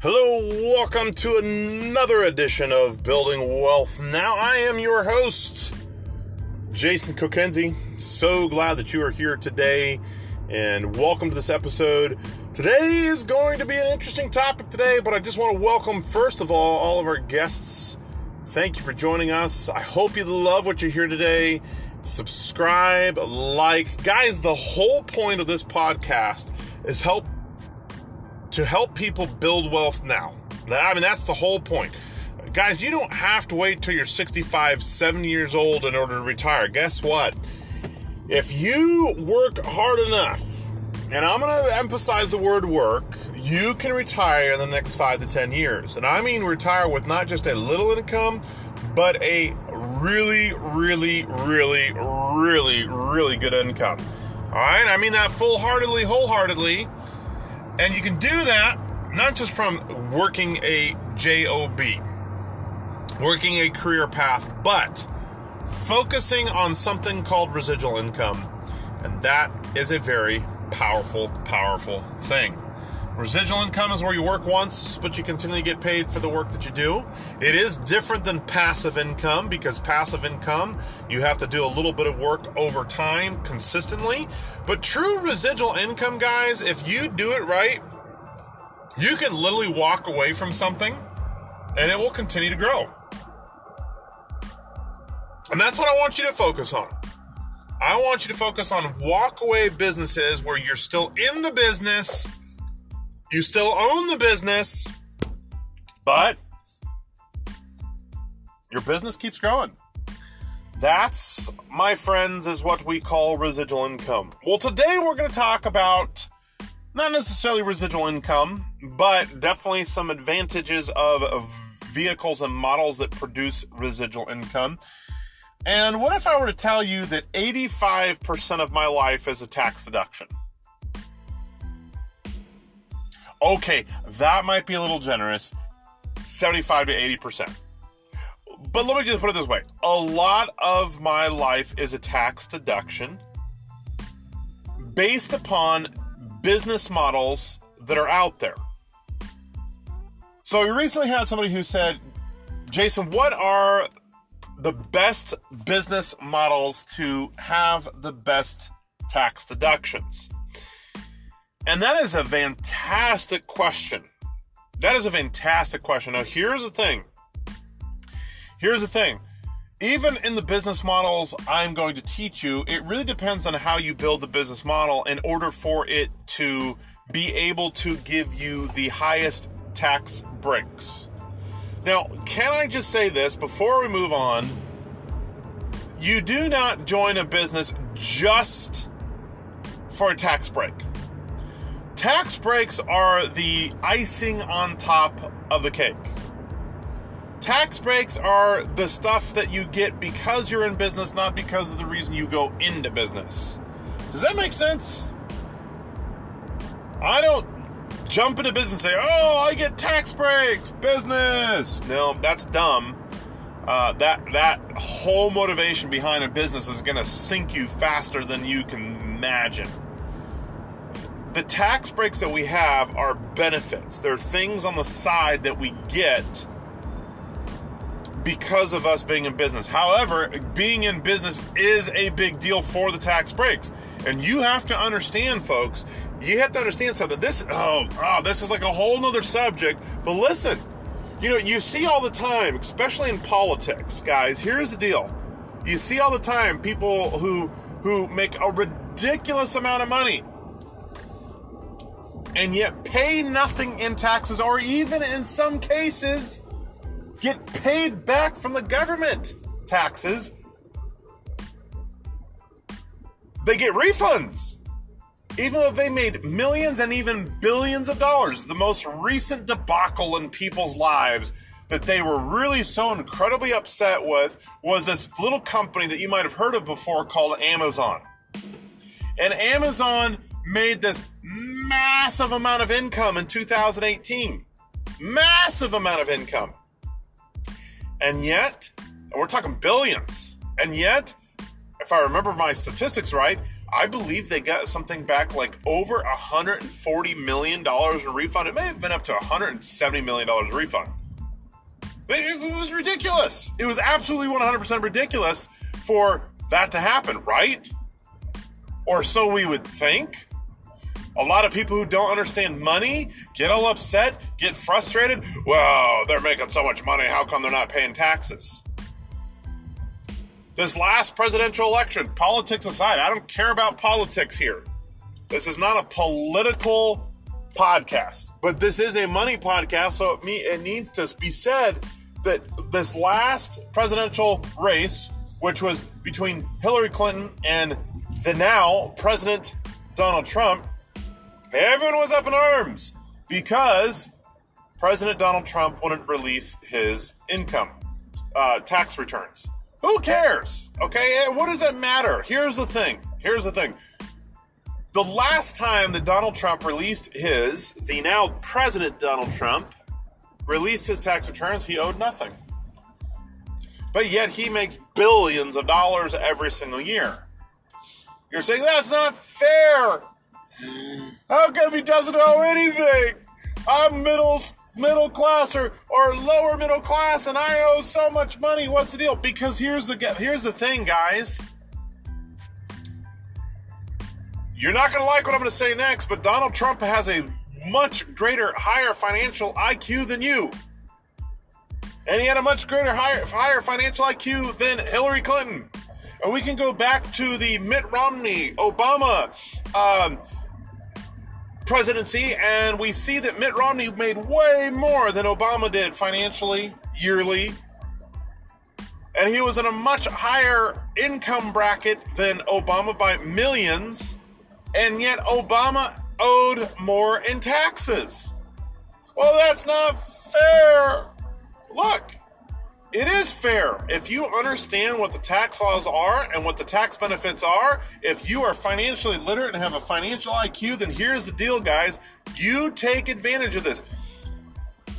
Hello, welcome to another edition of Building Wealth. Now, I am your host, Jason Kokenzi. So glad that you are here today, and welcome to this episode. Today is going to be an interesting topic today, but I just want to welcome, first of all, all of our guests. Thank you for joining us. I hope you love what you hear today. Subscribe, like. Guys, the whole point of this podcast is help to help people build wealth now. I mean, that's the whole point. Guys, you don't have to wait till you're 65, 70 years old in order to retire. Guess what? If you work hard enough, and I'm going to emphasize the word work, you can retire in the next five to 10 years. And I mean retire with not just a little income, but a really, really, really, really, really good income. All right? I mean that full heartedly, wholeheartedly. And you can do that not just from working a job, working a career path, but focusing on something called residual income. And that is a very powerful, powerful thing. Residual income is where you work once, but you continually get paid for the work that you do. It is different than passive income because passive income, you have to do a little bit of work over time consistently. But true residual income, guys, if you do it right, you can literally walk away from something and it will continue to grow. And that's what I want you to focus on. I want you to focus on walk away businesses where you're still in the business you still own the business, but your business keeps growing. That's, my friends, is what we call residual income. Well, today we're going to talk about not necessarily residual income, but definitely some advantages of vehicles and models that produce residual income. And what if I were to tell you that 85% of my life is a tax deduction? Okay, that might be a little generous. 75 to 80%. But let me just put it this way a lot of my life is a tax deduction based upon business models that are out there. So we recently had somebody who said, Jason, what are the best business models to have the best tax deductions? And that is a fantastic question. That is a fantastic question. Now, here's the thing. Here's the thing. Even in the business models I'm going to teach you, it really depends on how you build the business model in order for it to be able to give you the highest tax breaks. Now, can I just say this before we move on? You do not join a business just for a tax break. Tax breaks are the icing on top of the cake. Tax breaks are the stuff that you get because you're in business, not because of the reason you go into business. Does that make sense? I don't jump into business and say, oh, I get tax breaks, business. No, that's dumb. Uh, that that whole motivation behind a business is going to sink you faster than you can imagine the tax breaks that we have are benefits. They're things on the side that we get because of us being in business. However, being in business is a big deal for the tax breaks. And you have to understand, folks, you have to understand something. This oh, oh this is like a whole nother subject. But listen, you know, you see all the time, especially in politics, guys, here's the deal. You see all the time people who who make a ridiculous amount of money and yet pay nothing in taxes, or even in some cases, get paid back from the government taxes. They get refunds, even though they made millions and even billions of dollars. The most recent debacle in people's lives that they were really so incredibly upset with was this little company that you might have heard of before called Amazon. And Amazon made this massive amount of income in 2018. Massive amount of income. And yet, and we're talking billions. And yet, if I remember my statistics right, I believe they got something back like over $140 million in refund. It may have been up to $170 million refund. But it was ridiculous. It was absolutely 100% ridiculous for that to happen, right? Or so we would think. A lot of people who don't understand money get all upset, get frustrated. Well, they're making so much money. How come they're not paying taxes? This last presidential election, politics aside, I don't care about politics here. This is not a political podcast, but this is a money podcast, so it, me, it needs to be said that this last presidential race, which was between Hillary Clinton and the now President Donald Trump, everyone was up in arms because President Donald Trump wouldn't release his income uh, tax returns. Who cares? Okay, what does that matter? Here's the thing. Here's the thing. The last time that Donald Trump released his, the now President Donald Trump, released his tax returns, he owed nothing. But yet he makes billions of dollars every single year. You're saying that's not fair. How come he doesn't owe anything? I'm middle middle class or, or lower middle class and I owe so much money. What's the deal? Because here's the here's the thing, guys. You're not going to like what I'm going to say next, but Donald Trump has a much greater, higher financial IQ than you. And he had a much greater, higher, higher financial IQ than Hillary Clinton. And we can go back to the Mitt Romney, Obama, um, presidency, and we see that Mitt Romney made way more than Obama did financially, yearly. And he was in a much higher income bracket than Obama by millions, and yet Obama owed more in taxes. Well, that's not fair. It is fair. If you understand what the tax laws are and what the tax benefits are, if you are financially literate and have a financial IQ, then here's the deal, guys. You take advantage of this.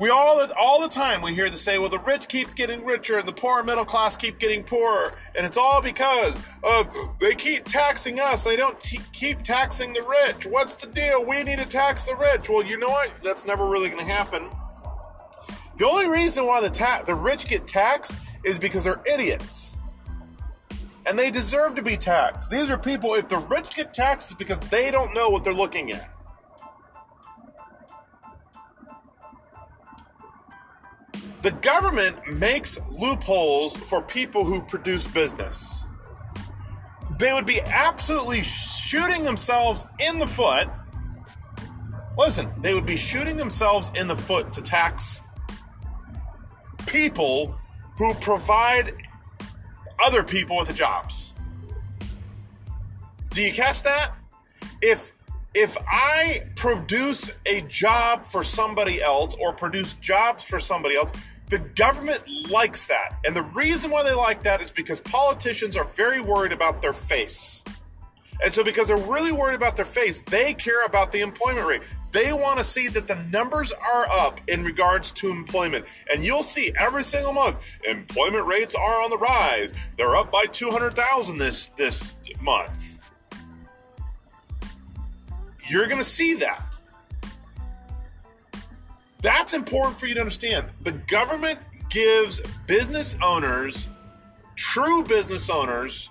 We all all the time we hear the say, well, the rich keep getting richer and the poor middle class keep getting poorer, and it's all because of they keep taxing us. They don't t- keep taxing the rich. What's the deal? We need to tax the rich. Well, you know what? That's never really going to happen the only reason why the ta- the rich get taxed is because they're idiots. And they deserve to be taxed. These are people, if the rich get taxed, it's because they don't know what they're looking at. The government makes loopholes for people who produce business. They would be absolutely shooting themselves in the foot. Listen, they would be shooting themselves in the foot to tax people who provide other people with the jobs. Do you catch that? If if I produce a job for somebody else or produce jobs for somebody else, the government likes that. And the reason why they like that is because politicians are very worried about their face. And so, because they're really worried about their face, they care about the employment rate. They want to see that the numbers are up in regards to employment. And you'll see every single month employment rates are on the rise. They're up by 200,000 this this month. You're going to see that. That's important for you to understand. The government gives business owners, true business owners,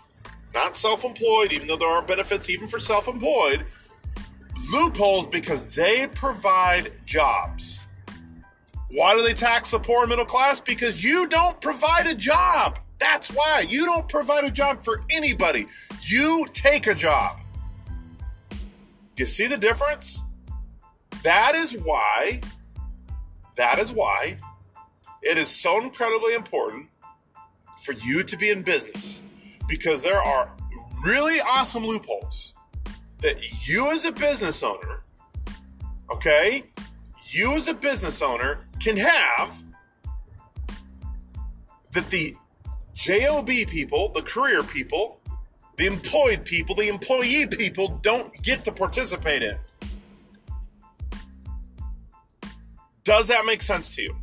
not self employed, even though there are benefits even for self employed, loopholes because they provide jobs. Why do they tax the poor middle class? Because you don't provide a job. That's why. You don't provide a job for anybody. You take a job. You see the difference? That is why, that is why it is so incredibly important for you to be in business because there are really awesome loopholes that you as a business owner, okay, you as a business owner can have that the JOB people, the career people, the employed people, the employee people don't get to participate in. Does that make sense to you?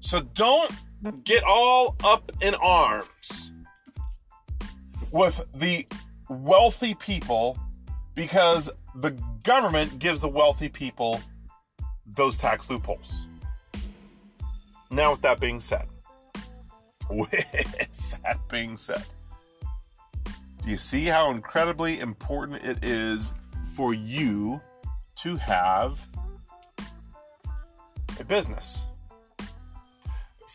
So don't get all up in arms with the wealthy people because the government gives the wealthy people those tax loopholes. Now, with that being said, with that being said, do you see how incredibly important it is for you to have a business?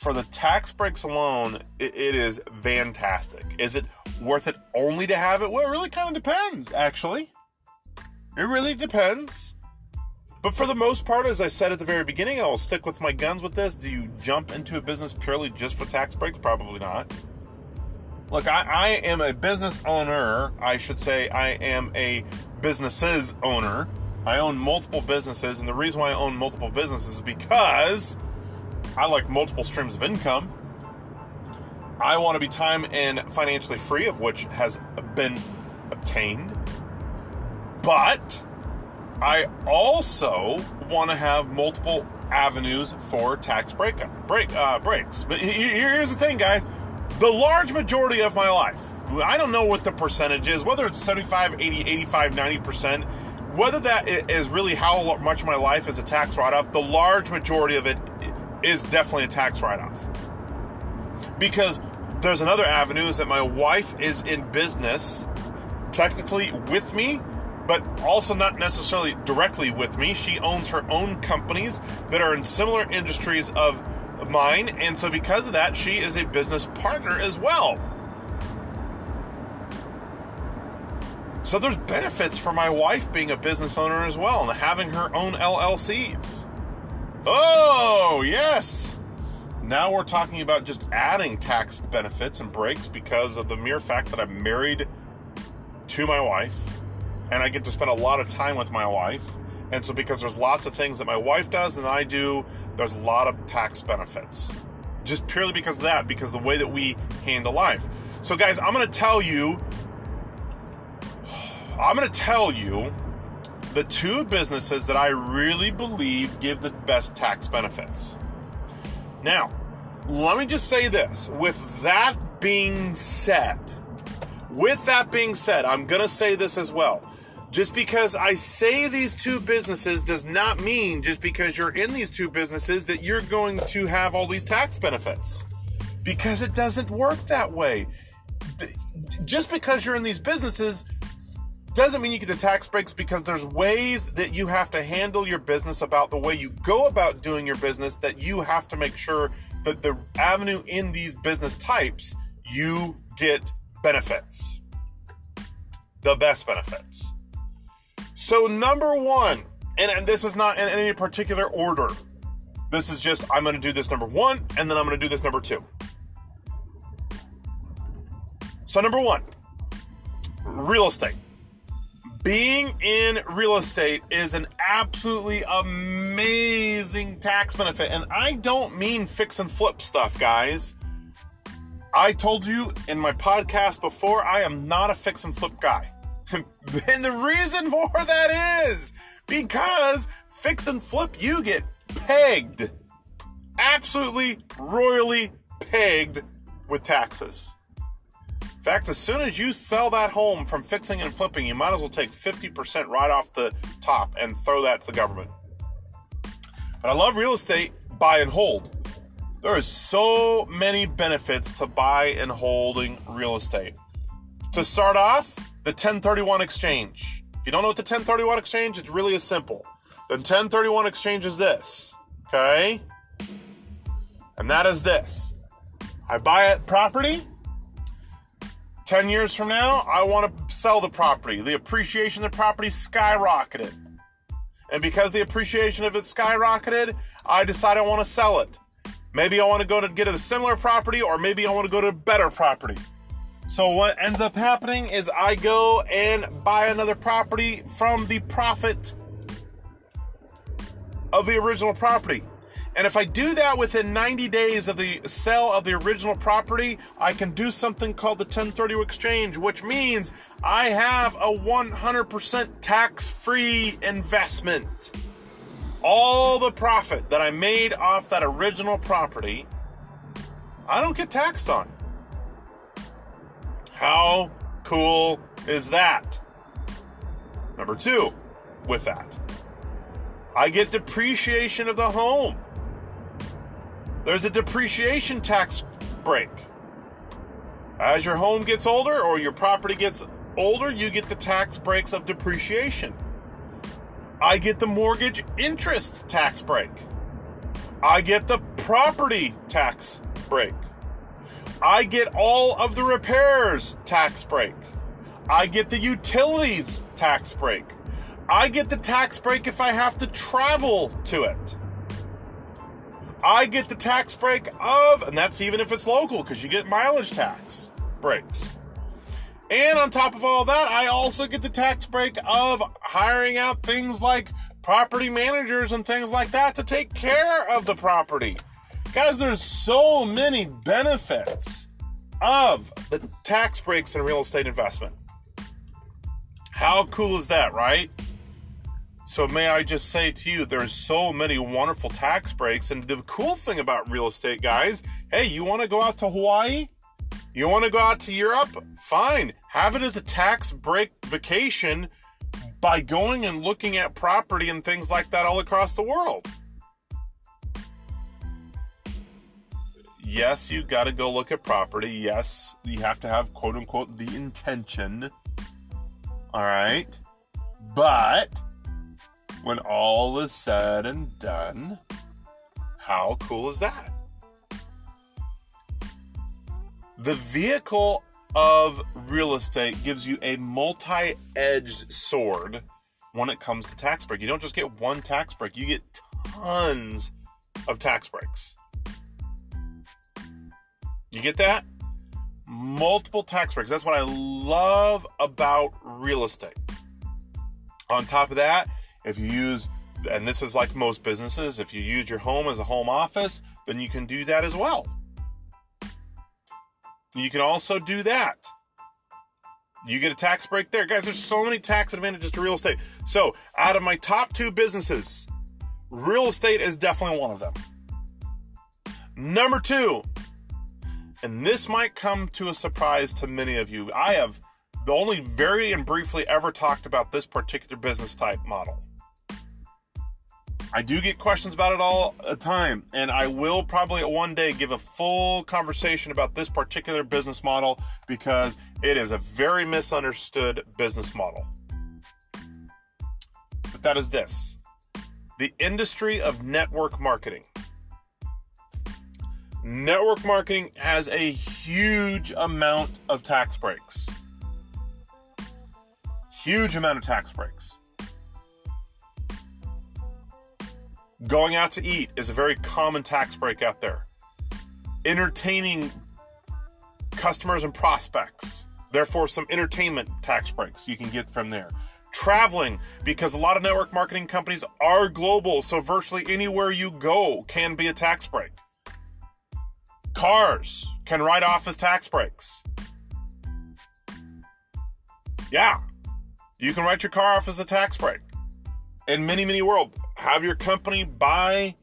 For the tax breaks alone, it, it is fantastic. Is it worth it only to have it? Well, it really kind of depends, actually. It really depends. But for the most part, as I said at the very beginning, I will stick with my guns with this. Do you jump into a business purely just for tax breaks? Probably not. Look, I, I am a business owner. I should say I am a businesses owner. I own multiple businesses, and the reason why I own multiple businesses is because I like multiple streams of income. I want to be time and financially free, of which has been obtained. But I also want to have multiple avenues for tax breakup break uh, breaks. But here's the thing, guys: the large majority of my life, I don't know what the percentage is, whether it's 75, 80, 85, 90 percent. Whether that is really how much of my life is a tax write-off, the large majority of it is definitely a tax write-off. Because there's another avenue is that my wife is in business technically with me but also not necessarily directly with me. She owns her own companies that are in similar industries of mine, and so because of that, she is a business partner as well. So there's benefits for my wife being a business owner as well and having her own LLCs. Oh, yes. Now we're talking about just adding tax benefits and breaks because of the mere fact that I'm married to my wife and I get to spend a lot of time with my wife. And so, because there's lots of things that my wife does and I do, there's a lot of tax benefits. Just purely because of that, because the way that we handle life. So, guys, I'm going to tell you, I'm going to tell you the two businesses that I really believe give the best tax benefits. Now, let me just say this with that being said, with that being said, I'm going to say this as well. Just because I say these two businesses does not mean just because you're in these two businesses that you're going to have all these tax benefits. Because it doesn't work that way. Just because you're in these businesses doesn't mean you get the tax breaks because there's ways that you have to handle your business about the way you go about doing your business that you have to make sure that the avenue in these business types you get benefits. The best benefits. So, number one, and, and this is not in any particular order. This is just, I'm going to do this number one, and then I'm going to do this number two. So, number one, real estate. Being in real estate is an absolutely amazing tax benefit. And I don't mean fix and flip stuff, guys. I told you in my podcast before, I am not a fix and flip guy. and the reason for that is because fix and flip, you get pegged. Absolutely royally pegged with taxes. In fact, as soon as you sell that home from fixing and flipping, you might as well take 50% right off the top and throw that to the government. But I love real estate, buy and hold. There are so many benefits to buy and holding real estate. To start off, the 1031 exchange. If you don't know what the 1031 exchange, it's really as simple. The 1031 exchange is this, okay? And that is this. I buy a property. 10 years from now, I want to sell the property. The appreciation of the property skyrocketed. And because the appreciation of it skyrocketed, I decide I want to sell it. Maybe I want to go to get a similar property, or maybe I want to go to a better property. So what ends up happening is I go and buy another property from the profit of the original property. And if I do that within 90 days of the sale of the original property, I can do something called the 1030 exchange, which means I have a 100% tax free investment. All the profit that I made off that original property, I don't get taxed on. How cool is that? Number two, with that, I get depreciation of the home. There's a depreciation tax break. As your home gets older or your property gets older, you get the tax breaks of depreciation. I get the mortgage interest tax break. I get the property tax break. I get all of the repairs tax break. I get the utilities tax break. I get the tax break if I have to travel to it. I get the tax break of, and that's even if it's local, because you get mileage tax breaks. And on top of all that, I also get the tax break of hiring out things like property managers and things like that to take care of the property. Guys, there's so many benefits of the tax breaks in real estate investment. How cool is that, right? So, may I just say to you, there's so many wonderful tax breaks. And the cool thing about real estate, guys, hey, you want to go out to Hawaii? You want to go out to Europe? Fine. Have it as a tax break vacation by going and looking at property and things like that all across the world. Yes, you got to go look at property. Yes, you have to have quote unquote the intention. All right. But when all is said and done, how cool is that? The vehicle of real estate gives you a multi edged sword when it comes to tax break. You don't just get one tax break, you get tons of tax breaks. You get that? Multiple tax breaks. That's what I love about real estate. On top of that, if you use, and this is like most businesses, if you use your home as a home office, then you can do that as well. You can also do that. You get a tax break there. Guys, there's so many tax advantages to real estate. So, out of my top two businesses, real estate is definitely one of them. Number two, and this might come to a surprise to many of you, I have only very and briefly ever talked about this particular business type model. I do get questions about it all the time, and I will probably one day give a full conversation about this particular business model because it is a very misunderstood business model. But that is this the industry of network marketing. Network marketing has a huge amount of tax breaks. Huge amount of tax breaks. Going out to eat is a very common tax break out there. Entertaining customers and prospects, therefore, some entertainment tax breaks you can get from there. Traveling, because a lot of network marketing companies are global, so virtually anywhere you go can be a tax break. Cars can write off as tax breaks. Yeah, you can write your car off as a tax break in many, many world. Have your company buy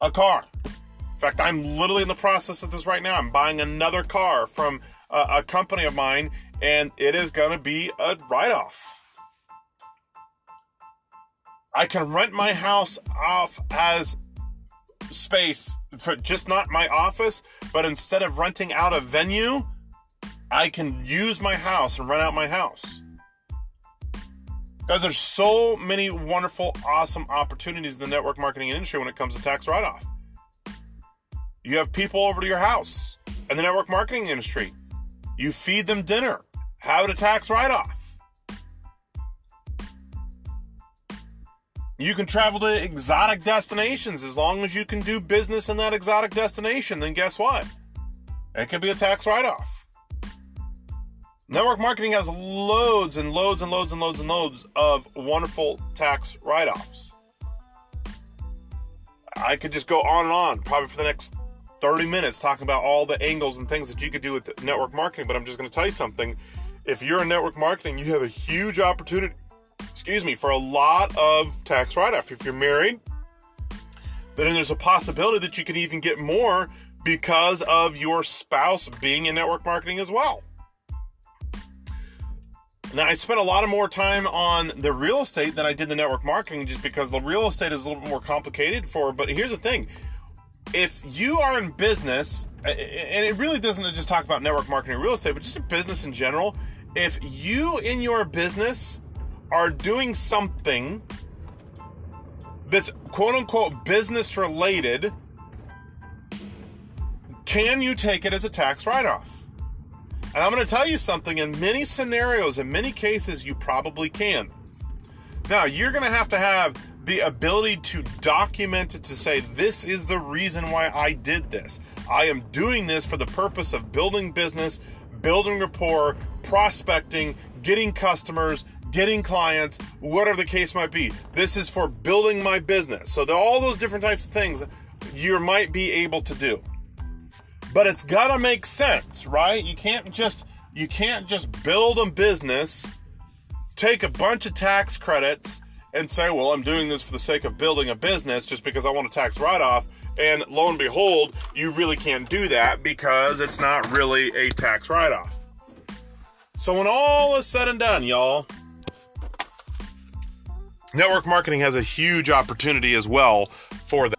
a car. In fact, I'm literally in the process of this right now. I'm buying another car from a, a company of mine, and it is going to be a write off. I can rent my house off as space for just not my office, but instead of renting out a venue, I can use my house and rent out my house. Guys, there's so many wonderful, awesome opportunities in the network marketing industry when it comes to tax write off. You have people over to your house in the network marketing industry. You feed them dinner, have it a tax write off. You can travel to exotic destinations as long as you can do business in that exotic destination. Then guess what? It could be a tax write off. Network marketing has loads and loads and loads and loads and loads of wonderful tax write offs. I could just go on and on, probably for the next 30 minutes, talking about all the angles and things that you could do with network marketing. But I'm just going to tell you something. If you're in network marketing, you have a huge opportunity, excuse me, for a lot of tax write off. If you're married, then there's a possibility that you can even get more because of your spouse being in network marketing as well. Now, I spent a lot of more time on the real estate than I did the network marketing just because the real estate is a little bit more complicated for. But here's the thing if you are in business, and it really doesn't just talk about network marketing or real estate, but just in business in general, if you in your business are doing something that's quote unquote business related, can you take it as a tax write off? And I'm going to tell you something in many scenarios, in many cases, you probably can. Now, you're going to have to have the ability to document it to say, this is the reason why I did this. I am doing this for the purpose of building business, building rapport, prospecting, getting customers, getting clients, whatever the case might be. This is for building my business. So, all those different types of things you might be able to do. But it's got to make sense, right? You can't just you can't just build a business, take a bunch of tax credits and say, "Well, I'm doing this for the sake of building a business just because I want a tax write-off." And lo and behold, you really can't do that because it's not really a tax write-off. So when all is said and done, y'all, network marketing has a huge opportunity as well for that.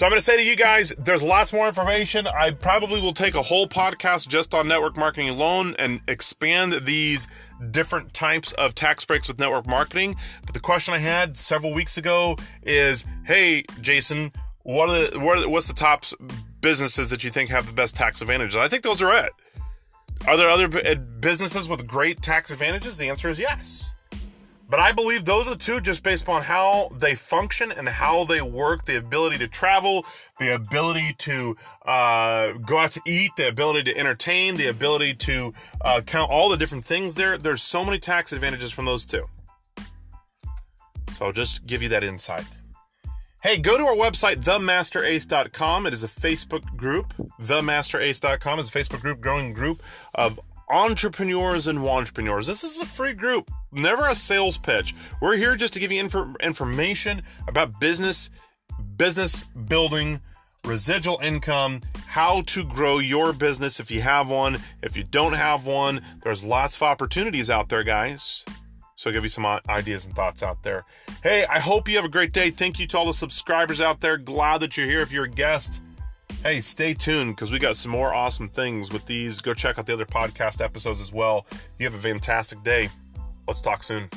So I'm going to say to you guys, there's lots more information. I probably will take a whole podcast just on network marketing alone and expand these different types of tax breaks with network marketing. But the question I had several weeks ago is, "Hey, Jason, what are the, what are, what's the top businesses that you think have the best tax advantages?" I think those are it. Are there other businesses with great tax advantages? The answer is yes. But I believe those are the two just based upon how they function and how they work the ability to travel, the ability to uh, go out to eat, the ability to entertain, the ability to uh, count all the different things there. There's so many tax advantages from those two. So I'll just give you that insight. Hey, go to our website, themasterace.com. It is a Facebook group. Themasterace.com is a Facebook group, growing group of entrepreneurs and entrepreneurs. This is a free group, never a sales pitch. We're here just to give you inf- information about business, business building, residual income, how to grow your business if you have one. If you don't have one, there's lots of opportunities out there, guys. So I'll give you some ideas and thoughts out there. Hey, I hope you have a great day. Thank you to all the subscribers out there. Glad that you're here. If you're a guest, hey, stay tuned because we got some more awesome things with these. Go check out the other podcast episodes as well. You have a fantastic day. Let's talk soon.